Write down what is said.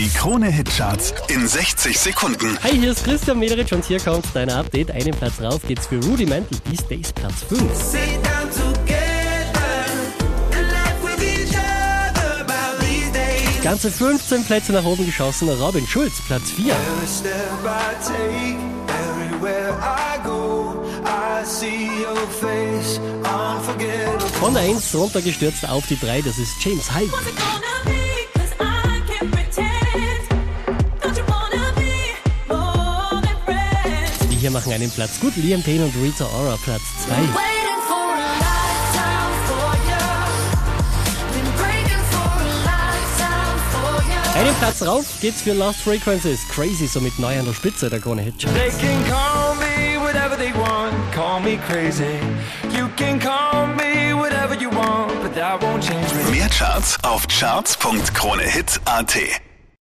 Die Krone-Hitcharts in 60 Sekunden. Hi, hier ist Christian Mederich und hier kommt dein Update. Einen Platz rauf geht's für Rudimental These Days, Platz 5. Sit down together and laugh with each other about these days. Ganze 15 Plätze nach oben geschossen, Robin Schulz, Platz 4. Every step I take, everywhere I go, I see your face, unforgettable. Von der 1 runtergestürzt auf die 3, das ist James Hyde. Hier machen einen Platz gut. Liam Payne und Rita Ora, Platz 2. Waiting for a lifetime for you. Been breaking for a lifetime for you. Einen Platz rauf geht's für Lost Frequencies. Crazy, somit neu an der Spitze der Krone Hitcharts. They can call me whatever they want, call me crazy. You can call me whatever you want, but that won't change me. Mehr Charts auf charts.kronehit.at.